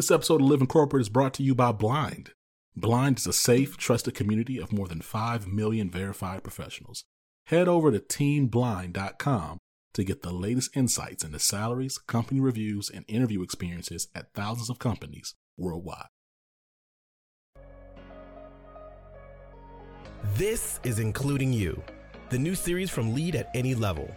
This episode of Living Corporate is brought to you by Blind. Blind is a safe, trusted community of more than 5 million verified professionals. Head over to teamblind.com to get the latest insights into salaries, company reviews, and interview experiences at thousands of companies worldwide. This is Including You, the new series from Lead at Any Level.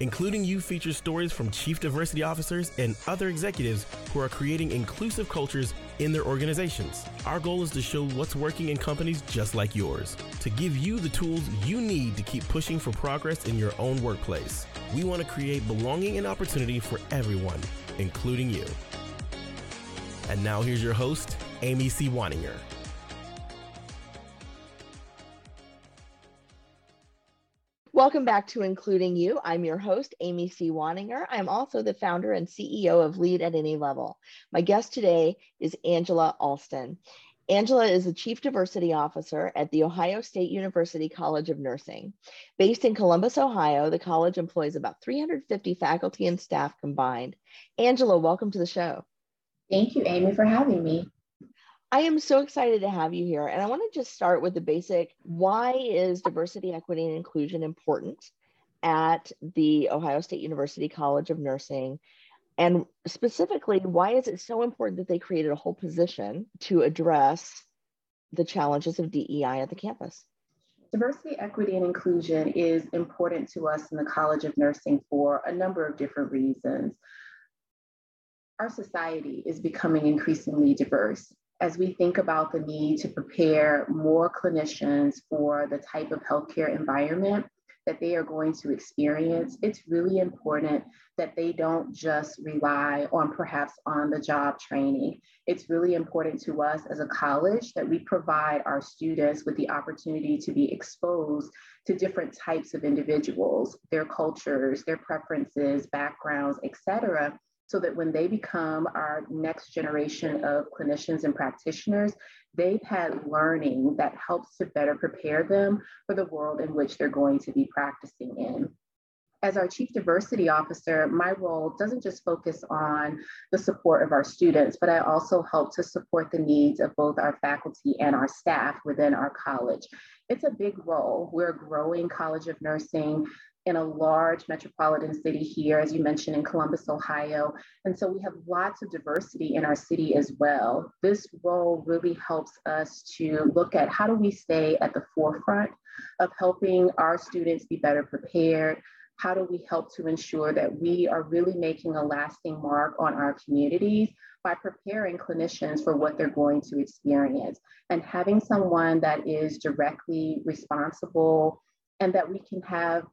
Including You features stories from chief diversity officers and other executives who are creating inclusive cultures in their organizations. Our goal is to show what's working in companies just like yours, to give you the tools you need to keep pushing for progress in your own workplace. We want to create belonging and opportunity for everyone, including you. And now here's your host, Amy C. Waninger. Welcome back to Including You. I'm your host, Amy C. Waninger. I'm also the founder and CEO of Lead at Any Level. My guest today is Angela Alston. Angela is the Chief Diversity Officer at The Ohio State University College of Nursing. Based in Columbus, Ohio, the college employs about 350 faculty and staff combined. Angela, welcome to the show. Thank you, Amy, for having me. I am so excited to have you here. And I want to just start with the basic why is diversity, equity, and inclusion important at the Ohio State University College of Nursing? And specifically, why is it so important that they created a whole position to address the challenges of DEI at the campus? Diversity, equity, and inclusion is important to us in the College of Nursing for a number of different reasons. Our society is becoming increasingly diverse as we think about the need to prepare more clinicians for the type of healthcare environment that they are going to experience, it's really important that they don't just rely on perhaps on the job training. It's really important to us as a college that we provide our students with the opportunity to be exposed to different types of individuals, their cultures, their preferences, backgrounds, et cetera, so that when they become our next generation of clinicians and practitioners, they've had learning that helps to better prepare them for the world in which they're going to be practicing in. As our Chief Diversity Officer, my role doesn't just focus on the support of our students, but I also help to support the needs of both our faculty and our staff within our college. It's a big role. We're a growing College of Nursing in a large metropolitan city here, as you mentioned, in Columbus, Ohio. And so we have lots of diversity in our city as well. This role really helps us to look at how do we stay at the forefront of helping our students be better prepared. How do we help to ensure that we are really making a lasting mark on our communities by preparing clinicians for what they're going to experience and having someone that is directly responsible and that we can have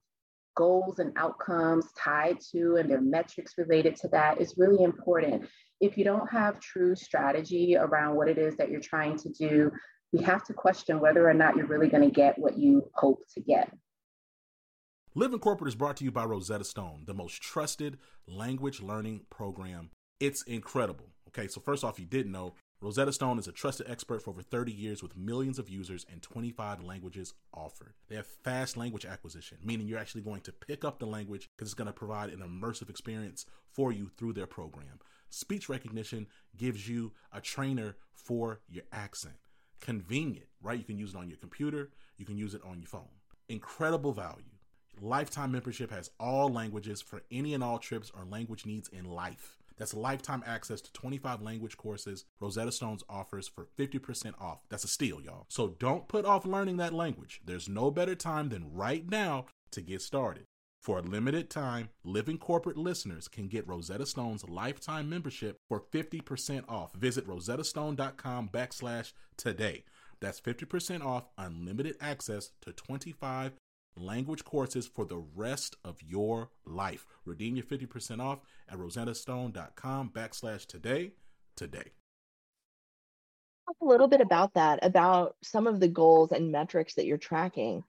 goals and outcomes tied to and their metrics related to that is really important. If you don't have true strategy around what it is that you're trying to do, we have to question whether or not you're really going to get what you hope to get. Living Corporate is brought to you by Rosetta Stone, the most trusted language learning program. It's incredible. Okay, so first off, you didn't know Rosetta Stone is a trusted expert for over 30 years with millions of users and 25 languages offered. They have fast language acquisition, meaning you're actually going to pick up the language because it's going to provide an immersive experience for you through their program. Speech recognition gives you a trainer for your accent. Convenient, right? You can use it on your computer, you can use it on your phone. Incredible value. Lifetime membership has all languages for any and all trips or language needs in life. That's lifetime access to 25 language courses Rosetta Stones offers for 50% off. That's a steal, y'all. So don't put off learning that language. There's no better time than right now to get started. For a limited time, Living Corporate listeners can get Rosetta Stone's lifetime membership for 50% off. Visit rosettastone.com backslash today. That's 50% off unlimited access to 25 language courses for the rest of your life. Redeem your 50% off at rosettastone.com backslash today today. Talk a little bit about that, about some of the goals and metrics that you're tracking.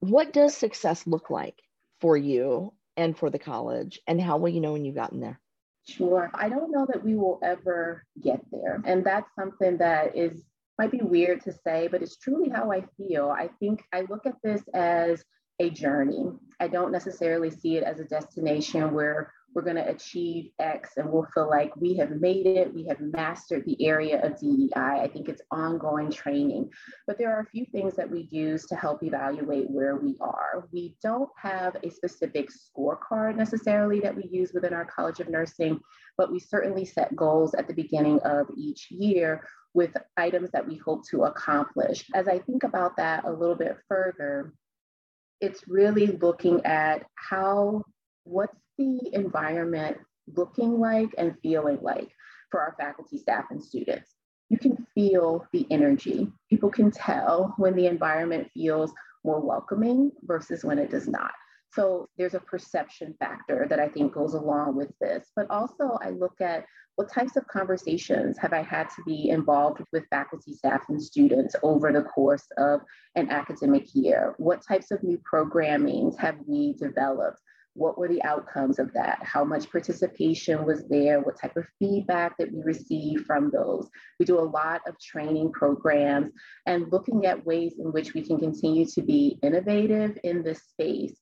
What does success look like for you and for the college, and how will you know when you've gotten there? Sure. I don't know that we will ever get there. And that's something that is might be weird to say, but it's truly how I feel. I think I look at this as a journey. I don't necessarily see it as a destination where we're going to achieve X and we'll feel like we have made it, we have mastered the area of DEI. I think it's ongoing training. But there are a few things that we use to help evaluate where we are. We don't have a specific scorecard necessarily that we use within our College of Nursing, but we certainly set goals at the beginning of each year with items that we hope to accomplish. As I think about that a little bit further, it's really looking at how, what's the environment looking like and feeling like for our faculty, staff, and students? You can feel the energy. People can tell when the environment feels more welcoming versus when it does not. So there's a perception factor that I think goes along with this. But also, I look at what types of conversations have I had to be involved with faculty, staff, and students over the course of an academic year? What types of new programmings have we developed? What were the outcomes of that? How much participation was there? What type of feedback that we received from those? We do a lot of training programs and looking at ways in which we can continue to be innovative in this space.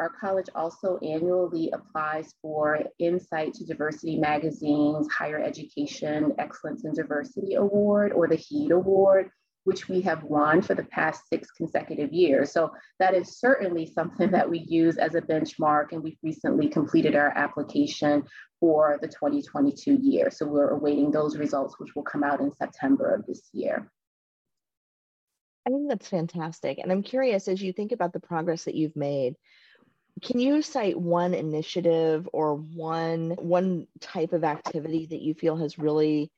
Our college also annually applies for Insight Into Diversity Magazine's Higher Education Excellence in Diversity Award or the HEED Award which we have won for the past six consecutive years. So that is certainly something that we use as a benchmark, and we've recently completed our application for the 2022 year. So we're awaiting those results, which will come out in September of this year. I think that's fantastic. And I'm curious, as you think about the progress that you've made, can you cite one initiative or one one type of activity that you feel has really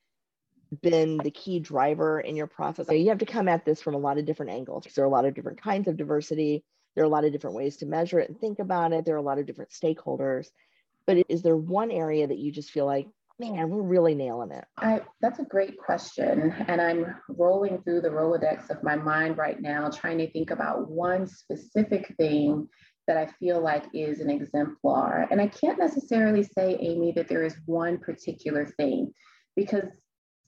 been the key driver in your process? You have to come at this from a lot of different angles. There are a lot of different kinds of diversity. There are a lot of different ways to measure it and think about it. There are a lot of different stakeholders. But is there one area that you just feel like, man, we're really nailing it? I, that's a great question. And I'm rolling through the Rolodex of my mind right now, trying to think about one specific thing that I feel like is an exemplar. And I can't necessarily say, Amy, that there is one particular thing because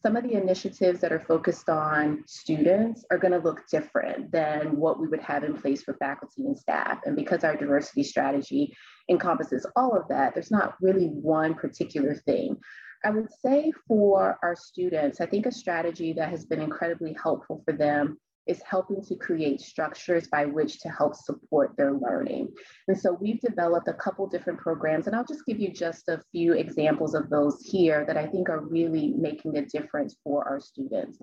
some of the initiatives that are focused on students are going to look different than what we would have in place for faculty and staff. And because our diversity strategy encompasses all of that, there's not really one particular thing. I would say for our students, I think a strategy that has been incredibly helpful for them is helping to create structures by which to help support their learning. And so we've developed a couple different programs, and I'll just give you just a few examples of those here that I think are really making a difference for our students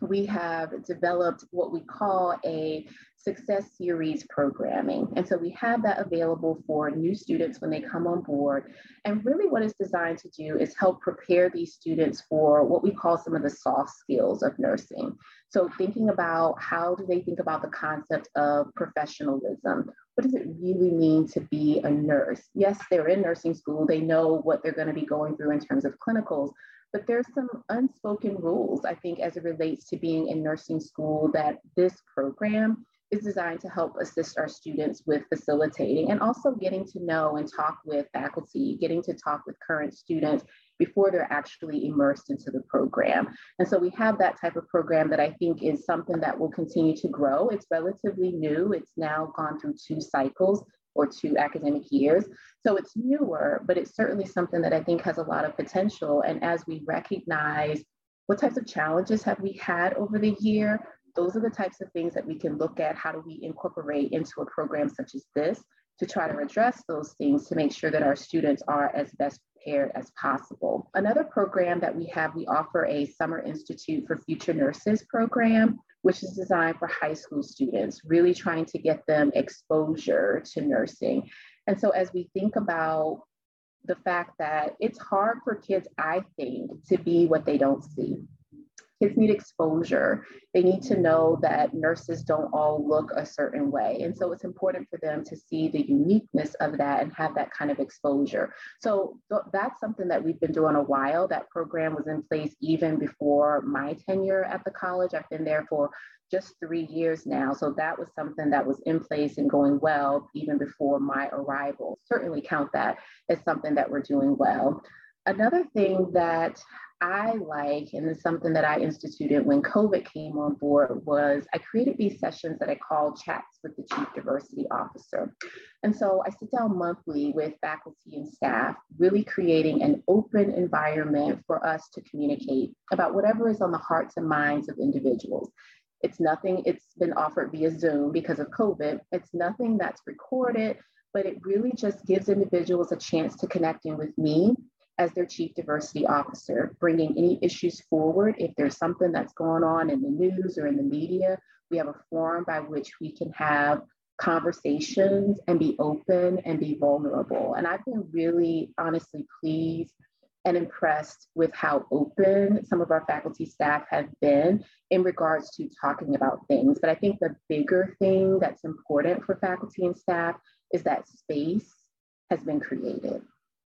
we have developed what we call a success series programming. And so we have that available for new students when they come on board. And really what it's designed to do is help prepare these students for what we call some of the soft skills of nursing. So thinking about how do they think about the concept of professionalism? What does it really mean to be a nurse? Yes, they're in nursing school. They know what they're going to be going through in terms of clinicals, but there's some unspoken rules, I think, as it relates to being in nursing school that this program is designed to help assist our students with facilitating and also getting to know and talk with faculty, getting to talk with current students before they're actually immersed into the program. And so we have that type of program that I think is something that will continue to grow. It's relatively new. It's now gone through two cycles or two academic years. So it's newer, but it's certainly something that I think has a lot of potential. And as we recognize what types of challenges have we had over the year, those are the types of things that we can look at. How do we incorporate into a program such as this to try to address those things to make sure that our students are as best prepared as possible. Another program that we have, we offer a Summer Institute for Future Nurses program which is designed for high school students, really trying to get them exposure to nursing. And so as we think about the fact that it's hard for kids, I think, to be what they don't see kids need exposure. They need to know that nurses don't all look a certain way. And so it's important for them to see the uniqueness of that and have that kind of exposure. So that's something that we've been doing a while. That program was in place even before my tenure at the college. I've been there for just three years now. So that was something that was in place and going well even before my arrival. Certainly count that as something that we're doing well. Another thing that I like, and it's something that I instituted when COVID came on board, was I created these sessions that I call chats with the Chief Diversity Officer. And so I sit down monthly with faculty and staff, really creating an open environment for us to communicate about whatever is on the hearts and minds of individuals. It's nothing, it's been offered via Zoom because of COVID. It's nothing that's recorded, but it really just gives individuals a chance to connect in with me as their chief diversity officer, bringing any issues forward. If there's something that's going on in the news or in the media, we have a forum by which we can have conversations and be open and be vulnerable. And I've been really honestly pleased and impressed with how open some of our faculty staff have been in regards to talking about things. But I think the bigger thing that's important for faculty and staff is that space has been created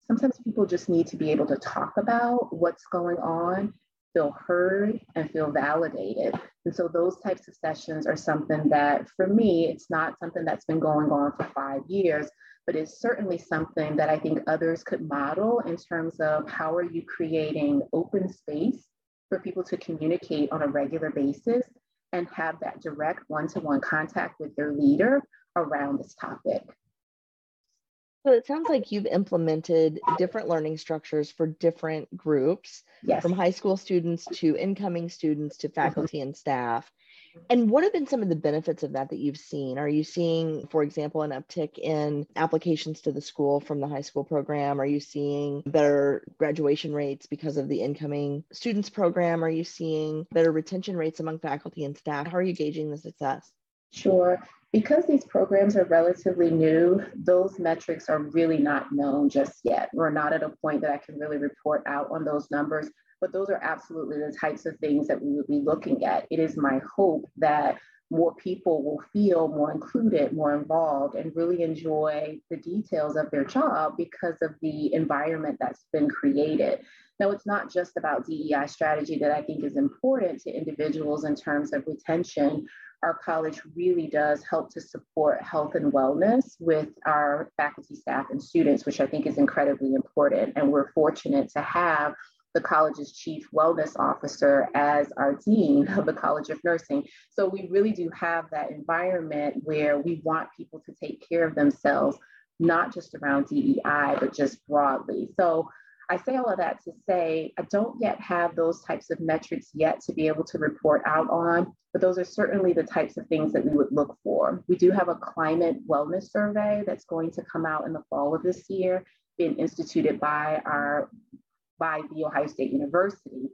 sometimes people just need to be able to talk about what's going on, feel heard, and feel validated. And so those types of sessions are something that, for me, it's not something that's been going on for five years, but it's certainly something that I think others could model in terms of how are you creating open space for people to communicate on a regular basis and have that direct one-to-one contact with their leader around this topic. So it sounds like you've implemented different learning structures for different groups, yes. from high school students to incoming students to mm-hmm. faculty mm-hmm. and staff. And what have been some of the benefits of that that you've seen? Are you seeing, for example, an uptick in applications to the school from the high school program? Are you seeing better graduation rates because of the incoming students program? Are you seeing better retention rates among faculty and staff? How are you gauging the success? Sure. Because these programs are relatively new, those metrics are really not known just yet. We're not at a point that I can really report out on those numbers, but those are absolutely the types of things that we would be looking at. It is my hope that more people will feel more included, more involved, and really enjoy the details of their job because of the environment that's been created. Now, it's not just about DEI strategy that I think is important to individuals in terms of retention our college really does help to support health and wellness with our faculty, staff, and students, which I think is incredibly important. And we're fortunate to have the college's chief wellness officer as our dean of the College of Nursing. So we really do have that environment where we want people to take care of themselves, not just around DEI, but just broadly. So I say all of that to say I don't yet have those types of metrics yet to be able to report out on, but those are certainly the types of things that we would look for. We do have a climate wellness survey that's going to come out in the fall of this year, being instituted by our by the Ohio State University.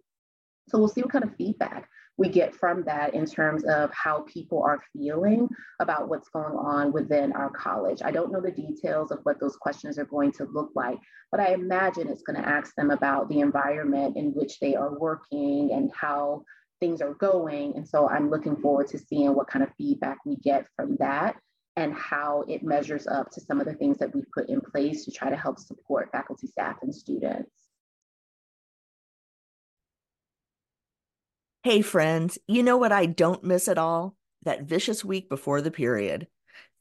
So we'll see what kind of feedback we get from that in terms of how people are feeling about what's going on within our college. I don't know the details of what those questions are going to look like, but I imagine it's going to ask them about the environment in which they are working and how things are going. And so I'm looking forward to seeing what kind of feedback we get from that and how it measures up to some of the things that we've put in place to try to help support faculty, staff, and students. Hey, friends, you know what I don't miss at all? That vicious week before the period.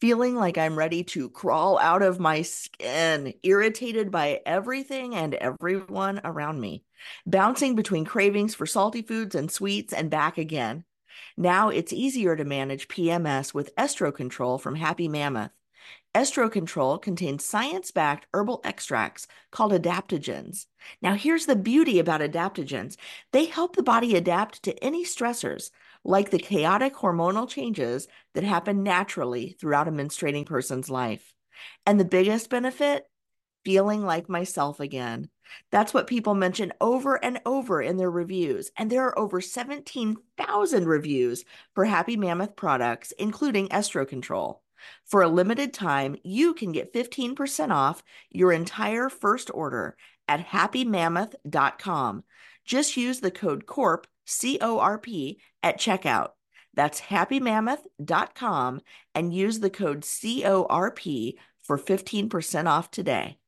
Feeling like I'm ready to crawl out of my skin, irritated by everything and everyone around me, bouncing between cravings for salty foods and sweets and back again. Now it's easier to manage PMS with Estro Control from Happy Mammoth. Estro Control contains science backed herbal extracts called adaptogens. Now, here's the beauty about adaptogens they help the body adapt to any stressors, like the chaotic hormonal changes that happen naturally throughout a menstruating person's life. And the biggest benefit? Feeling like myself again. That's what people mention over and over in their reviews. And there are over 17,000 reviews for Happy Mammoth products, including Estro Control. For a limited time, you can get 15% off your entire first order at happymammoth.com. Just use the code CORP, C O R P, at checkout. That's happymammoth.com and use the code CORP for 15% off today.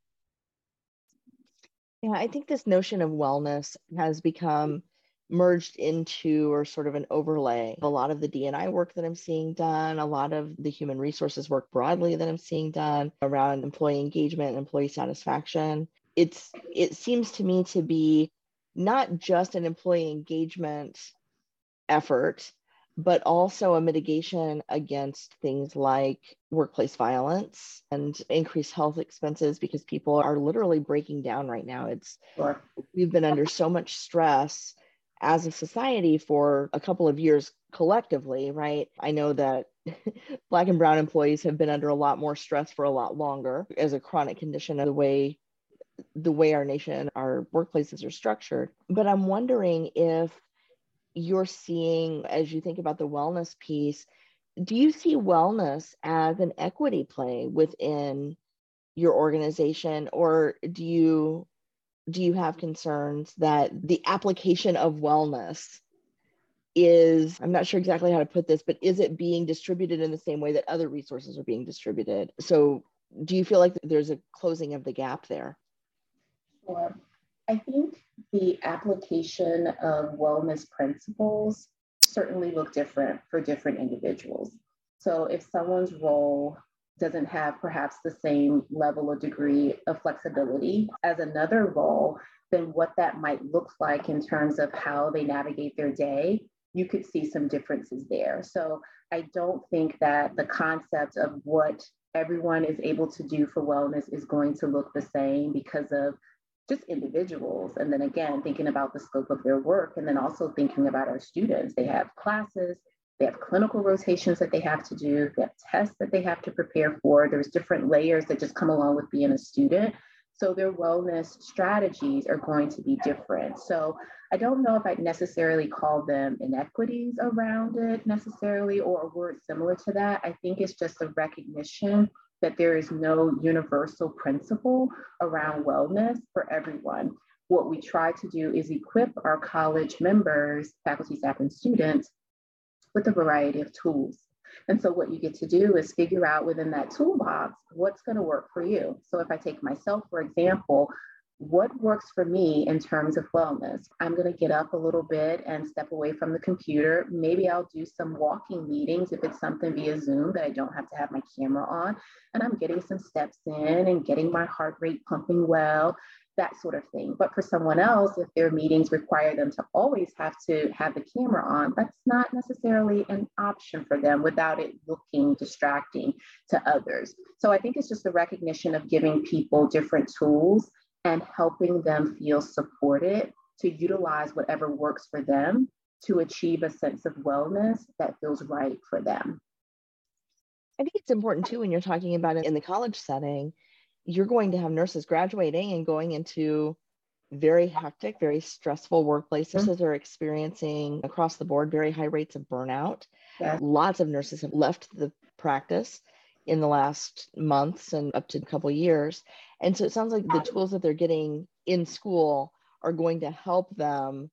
Yeah, I think this notion of wellness has become merged into or sort of an overlay a lot of the DNI work that I'm seeing done, a lot of the human resources work broadly that I'm seeing done around employee engagement employee satisfaction. It's it seems to me to be not just an employee engagement effort, but also a mitigation against things like workplace violence and increased health expenses because people are literally breaking down right now. It's sure. we've been under so much stress as a society for a couple of years collectively, right? I know that black and brown employees have been under a lot more stress for a lot longer as a chronic condition of the way the way our nation our workplaces are structured but i'm wondering if you're seeing as you think about the wellness piece do you see wellness as an equity play within your organization? Or do you do you have concerns that the application of wellness is i'm not sure exactly how to put this but is it being distributed in the same way that other resources are being distributed? So do you feel like there's a closing of the gap there sure i think the application of wellness principles certainly look different for different individuals so if someone's role doesn't have perhaps the same level or degree of flexibility as another role, then what that might look like in terms of how they navigate their day, you could see some differences there. So I don't think that the concept of what everyone is able to do for wellness is going to look the same because of just individuals. And then again, thinking about the scope of their work, and then also thinking about our students. They have classes, they have clinical rotations that they have to do, they have tests that they have to prepare for. There's different layers that just come along with being a student. So their wellness strategies are going to be different. So I don't know if I'd necessarily call them inequities around it necessarily or a word similar to that. I think it's just a recognition that there is no universal principle around wellness for everyone. What we try to do is equip our college members, faculty, staff, and students with a variety of tools. And so what you get to do is figure out within that toolbox what's going to work for you. So if I take myself, for example, what works for me in terms of wellness? I'm going to get up a little bit and step away from the computer. Maybe I'll do some walking meetings if it's something via Zoom that I don't have to have my camera on. And I'm getting some steps in and getting my heart rate pumping well that sort of thing. But for someone else, if their meetings require them to always have to have the camera on, that's not necessarily an option for them without it looking distracting to others. So I think it's just the recognition of giving people different tools and helping them feel supported to utilize whatever works for them to achieve a sense of wellness that feels right for them. I think it's important too when you're talking about it in the college setting you're going to have nurses graduating and going into very hectic, very stressful workplaces mm-hmm. are experiencing across the board very high rates of burnout. Yeah. Lots of nurses have left the practice in the last months and up to a couple years. And so it sounds like the tools that they're getting in school are going to help them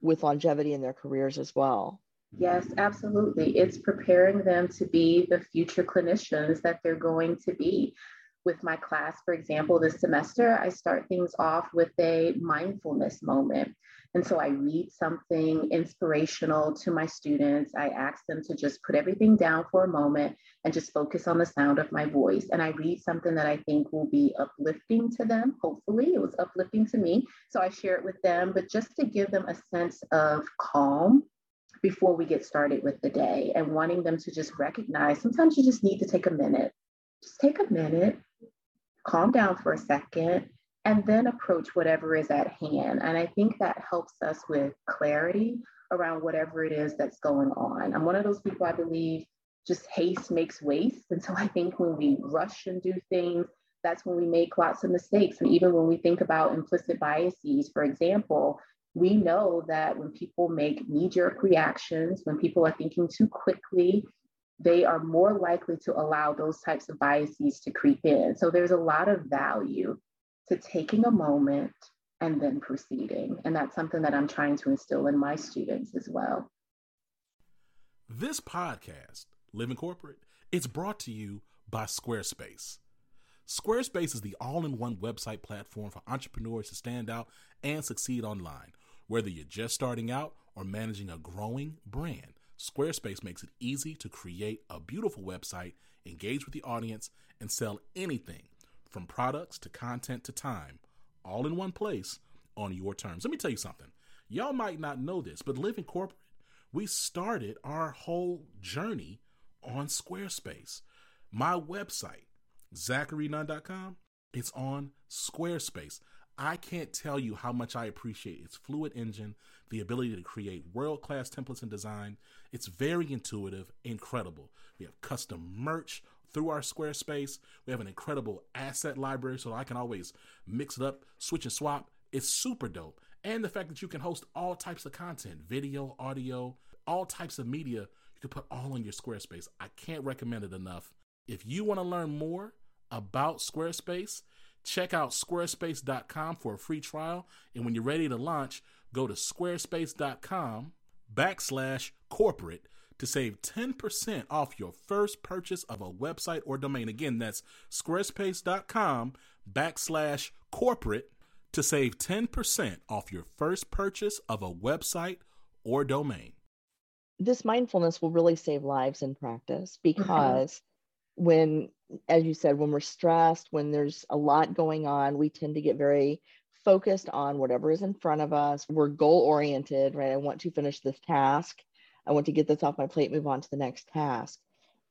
with longevity in their careers as well. Yes, absolutely. It's preparing them to be the future clinicians that they're going to be with my class, for example, this semester, I start things off with a mindfulness moment. And so I read something inspirational to my students. I ask them to just put everything down for a moment and just focus on the sound of my voice. And I read something that I think will be uplifting to them. Hopefully, it was uplifting to me. So I share it with them, but just to give them a sense of calm before we get started with the day and wanting them to just recognize sometimes you just need to take a minute. Just take a minute calm down for a second, and then approach whatever is at hand. And I think that helps us with clarity around whatever it is that's going on. I'm one of those people I believe just haste makes waste. And so I think when we rush and do things, that's when we make lots of mistakes. And even when we think about implicit biases, for example, we know that when people make knee jerk reactions, when people are thinking too quickly, they are more likely to allow those types of biases to creep in. So there's a lot of value to taking a moment and then proceeding. And that's something that I'm trying to instill in my students as well. This podcast, Living Corporate, it's brought to you by Squarespace. Squarespace is the all in one website platform for entrepreneurs to stand out and succeed online, whether you're just starting out or managing a growing brand. Squarespace makes it easy to create a beautiful website, engage with the audience, and sell anything from products to content to time, all in one place on your terms. Let me tell you something. Y'all might not know this, but Living Corporate, we started our whole journey on Squarespace. My website, zacharynunn.com, it's on Squarespace. I can't tell you how much I appreciate its fluid engine, the ability to create world class templates and design. It's very intuitive, incredible. We have custom merch through our Squarespace. We have an incredible asset library so I can always mix it up, switch and swap. It's super dope. And the fact that you can host all types of content video, audio, all types of media, you can put all on your Squarespace. I can't recommend it enough. If you want to learn more about Squarespace, check out squarespace.com for a free trial. And when you're ready to launch, go to squarespace.com backslash corporate to save 10% off your first purchase of a website or domain. Again, that's squarespace.com backslash corporate to save 10% off your first purchase of a website or domain. This mindfulness will really save lives in practice because mm-hmm. when, as you said, when we're stressed, when there's a lot going on, we tend to get very focused on whatever is in front of us. We're goal oriented, right? I want to finish this task. I want to get this off my plate, move on to the next task.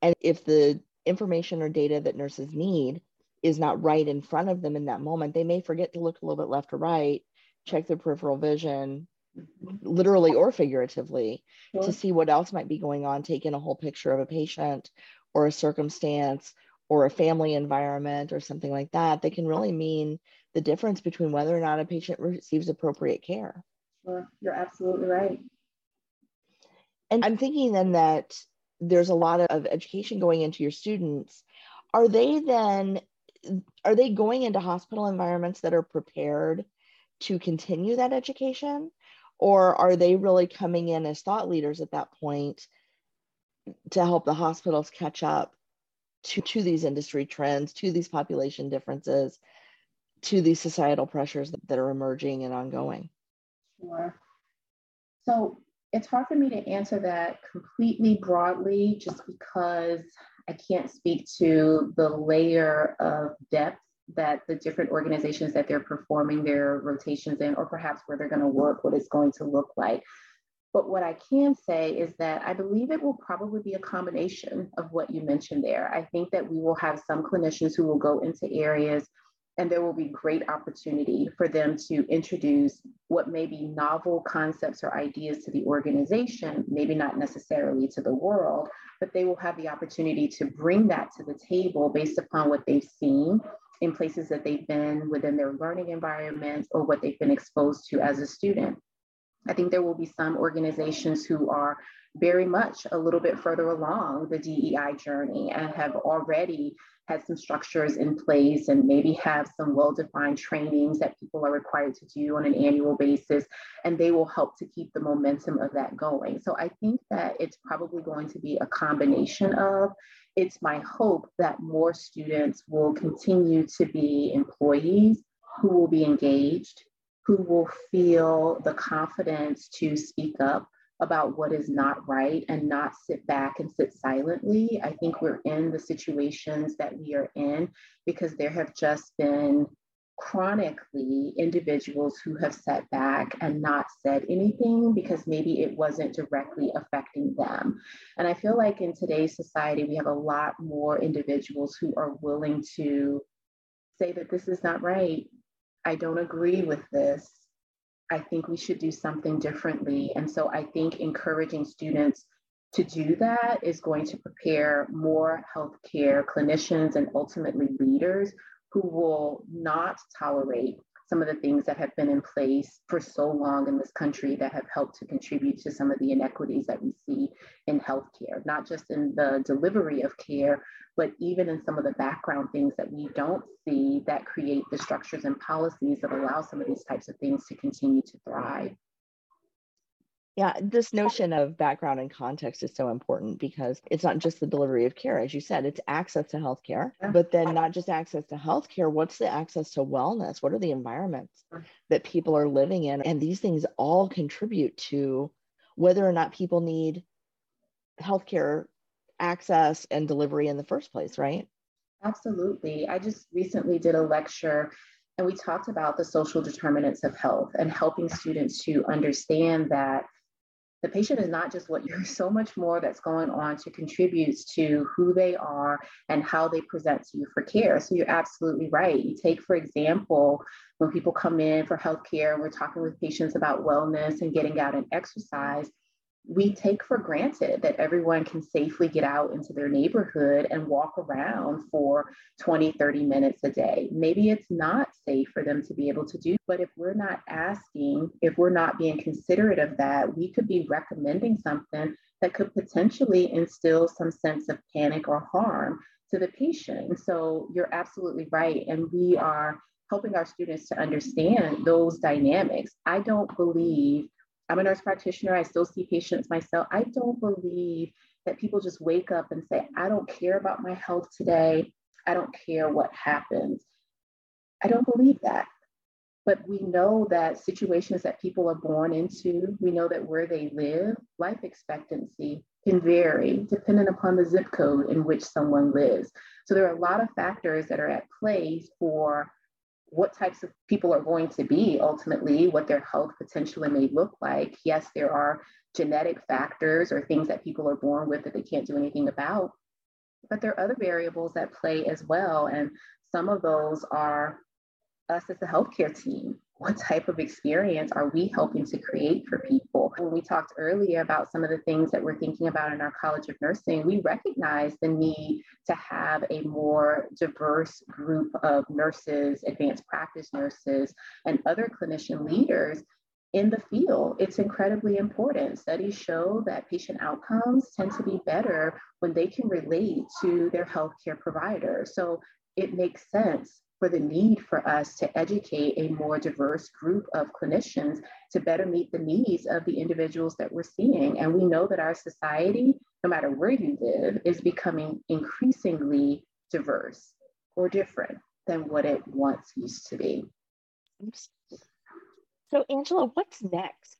And if the information or data that nurses need is not right in front of them in that moment, they may forget to look a little bit left or right, check their peripheral vision, literally or figuratively, sure. to see what else might be going on, take in a whole picture of a patient or a circumstance or a family environment or something like that, that can really mean the difference between whether or not a patient receives appropriate care. Sure, you're absolutely right. And I'm thinking then that there's a lot of education going into your students. Are they then are they going into hospital environments that are prepared to continue that education or are they really coming in as thought leaders at that point to help the hospitals catch up to, to these industry trends to these population differences to these societal pressures that, that are emerging and ongoing sure so it's hard for me to answer that completely broadly just because I can't speak to the layer of depth that the different organizations that they're performing their rotations in, or perhaps where they're going to work, what it's going to look like. But what I can say is that I believe it will probably be a combination of what you mentioned there. I think that we will have some clinicians who will go into areas and there will be great opportunity for them to introduce what may be novel concepts or ideas to the organization, maybe not necessarily to the world, but they will have the opportunity to bring that to the table based upon what they've seen in places that they've been within their learning environments or what they've been exposed to as a student. I think there will be some organizations who are very much a little bit further along the DEI journey and have already had some structures in place and maybe have some well-defined trainings that people are required to do on an annual basis and they will help to keep the momentum of that going. So i think that it's probably going to be a combination of it's my hope that more students will continue to be employees who will be engaged who will feel the confidence to speak up about what is not right and not sit back and sit silently. I think we're in the situations that we are in because there have just been chronically individuals who have sat back and not said anything because maybe it wasn't directly affecting them. And I feel like in today's society, we have a lot more individuals who are willing to say that this is not right. I don't agree with this. I think we should do something differently. And so I think encouraging students to do that is going to prepare more healthcare clinicians and ultimately leaders who will not tolerate some of the things that have been in place for so long in this country that have helped to contribute to some of the inequities that we see in healthcare, not just in the delivery of care, but even in some of the background things that we don't see that create the structures and policies that allow some of these types of things to continue to thrive. Yeah, this notion of background and context is so important because it's not just the delivery of care, as you said, it's access to healthcare, but then not just access to healthcare, what's the access to wellness? What are the environments that people are living in? And these things all contribute to whether or not people need healthcare access and delivery in the first place, right? Absolutely. I just recently did a lecture And we talked about the social determinants of health and helping students to understand that the patient is not just what you're so much more that's going on to contributes to who they are and how they present to you for care. So you're absolutely right. You take, for example, when people come in for healthcare, we're talking with patients about wellness and getting out and exercise we take for granted that everyone can safely get out into their neighborhood and walk around for 20, 30 minutes a day. Maybe it's not safe for them to be able to do, but if we're not asking, if we're not being considerate of that, we could be recommending something that could potentially instill some sense of panic or harm to the patient. And so you're absolutely right. And we are helping our students to understand those dynamics. I don't believe I'm a nurse practitioner. I still see patients myself. I don't believe that people just wake up and say, I don't care about my health today. I don't care what happens. I don't believe that. But we know that situations that people are born into, we know that where they live, life expectancy can vary depending upon the zip code in which someone lives. So there are a lot of factors that are at play for what types of people are going to be ultimately, what their health potentially may look like. Yes, there are genetic factors or things that people are born with that they can't do anything about, but there are other variables that play as well. And some of those are us as a healthcare team what type of experience are we helping to create for people? When we talked earlier about some of the things that we're thinking about in our College of Nursing, we recognize the need to have a more diverse group of nurses, advanced practice nurses, and other clinician leaders in the field. It's incredibly important. Studies show that patient outcomes tend to be better when they can relate to their healthcare provider. So it makes sense for the need for us to educate a more diverse group of clinicians to better meet the needs of the individuals that we're seeing. And we know that our society, no matter where you live, is becoming increasingly diverse or different than what it once used to be. So, Angela, what's next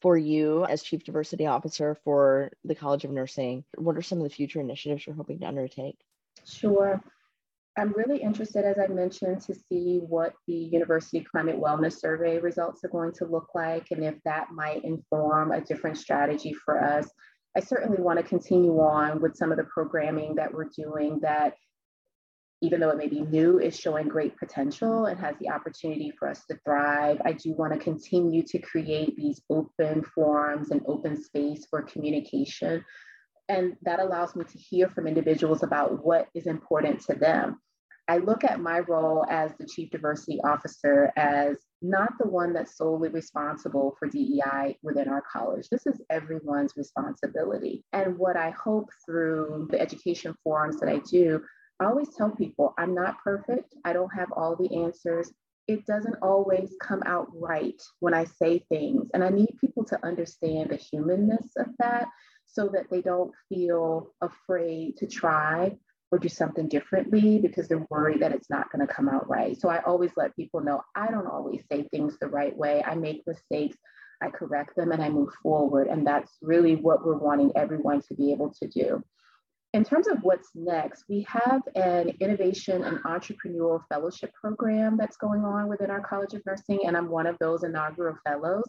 for you as Chief Diversity Officer for the College of Nursing? What are some of the future initiatives you're hoping to undertake? Sure. I'm really interested, as I mentioned, to see what the University Climate Wellness Survey results are going to look like and if that might inform a different strategy for us. I certainly want to continue on with some of the programming that we're doing that, even though it may be new, is showing great potential and has the opportunity for us to thrive. I do want to continue to create these open forums and open space for communication and that allows me to hear from individuals about what is important to them. I look at my role as the Chief Diversity Officer as not the one that's solely responsible for DEI within our college. This is everyone's responsibility. And what I hope through the education forums that I do, I always tell people I'm not perfect, I don't have all the answers. It doesn't always come out right when I say things. And I need people to understand the humanness of that so that they don't feel afraid to try or do something differently because they're worried that it's not going to come out right. So I always let people know I don't always say things the right way. I make mistakes, I correct them, and I move forward. And that's really what we're wanting everyone to be able to do. In terms of what's next, we have an innovation and entrepreneurial fellowship program that's going on within our College of Nursing, and I'm one of those inaugural fellows.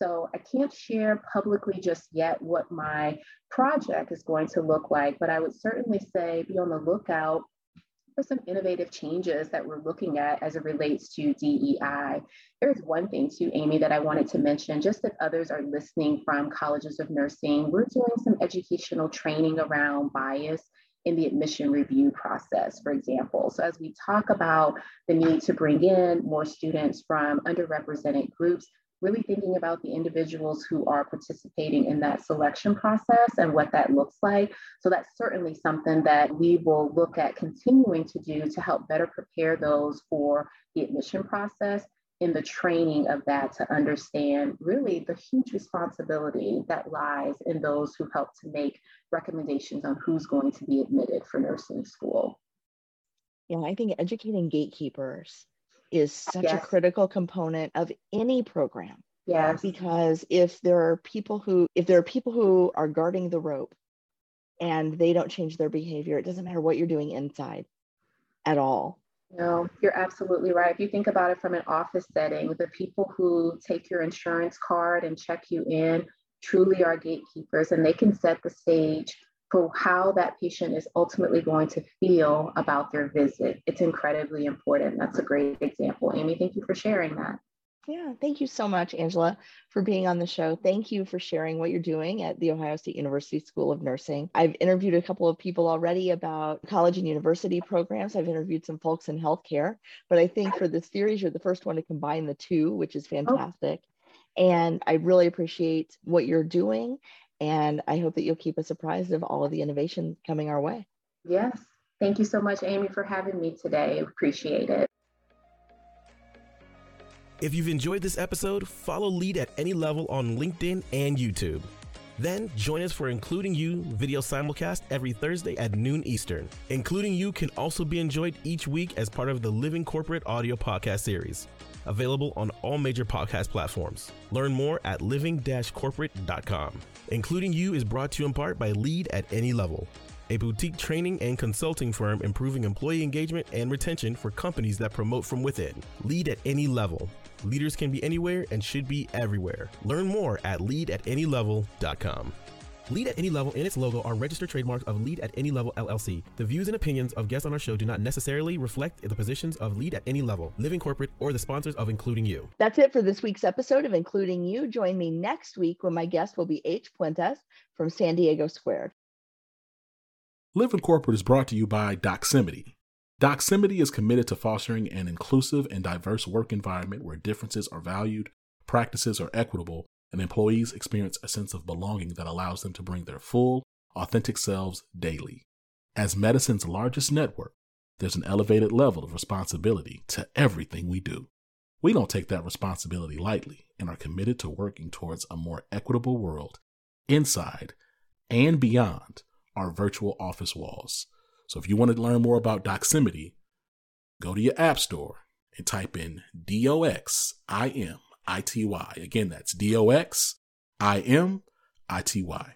So I can't share publicly just yet what my project is going to look like, but I would certainly say be on the lookout for some innovative changes that we're looking at as it relates to DEI. There's one thing too, Amy, that I wanted to mention, just if others are listening from colleges of nursing, we're doing some educational training around bias in the admission review process, for example. So as we talk about the need to bring in more students from underrepresented groups, really thinking about the individuals who are participating in that selection process and what that looks like. So that's certainly something that we will look at continuing to do to help better prepare those for the admission process in the training of that to understand really the huge responsibility that lies in those who help to make recommendations on who's going to be admitted for nursing school. Yeah, I think educating gatekeepers is such yes. a critical component of any program. Yes. Because if there are people who if there are people who are guarding the rope and they don't change their behavior, it doesn't matter what you're doing inside at all. No, you're absolutely right. If you think about it from an office setting, the people who take your insurance card and check you in truly are gatekeepers and they can set the stage for how that patient is ultimately going to feel about their visit. It's incredibly important. That's a great example. Amy, thank you for sharing that. Yeah, thank you so much, Angela, for being on the show. Thank you for sharing what you're doing at The Ohio State University School of Nursing. I've interviewed a couple of people already about college and university programs. I've interviewed some folks in healthcare, but I think for this series, you're the first one to combine the two, which is oh. fantastic. Oh. And I really appreciate what you're doing. And I hope that you'll keep us apprised of all of the innovation coming our way. Yes. Thank you so much, Amy, for having me today. Appreciate it. If you've enjoyed this episode, follow Lead at any level on LinkedIn and YouTube. Then join us for Including You video simulcast every Thursday at noon Eastern. Including You can also be enjoyed each week as part of the Living Corporate audio podcast series, available on all major podcast platforms. Learn more at living-corporate.com. Including You is brought to you in part by Lead at Any Level, a boutique training and consulting firm improving employee engagement and retention for companies that promote from within. Lead at any level. Leaders can be anywhere and should be everywhere. Learn more at leadatanylevel.com. Lead at Any Level and its logo are registered trademarks of Lead at Any Level LLC. The views and opinions of guests on our show do not necessarily reflect the positions of Lead at Any Level, Living Corporate, or the sponsors of Including You. That's it for this week's episode of Including You. Join me next week when my guest will be H. Puentes from San Diego Squared. Living Corporate is brought to you by Doximity. Doximity is committed to fostering an inclusive and diverse work environment where differences are valued, practices are equitable, and employees experience a sense of belonging that allows them to bring their full, authentic selves daily. As medicine's largest network, there's an elevated level of responsibility to everything we do. We don't take that responsibility lightly and are committed to working towards a more equitable world inside and beyond our virtual office walls. So if you want to learn more about Doximity, go to your app store and type in D O X I M I T Y. Again, that's D O X I M I T Y.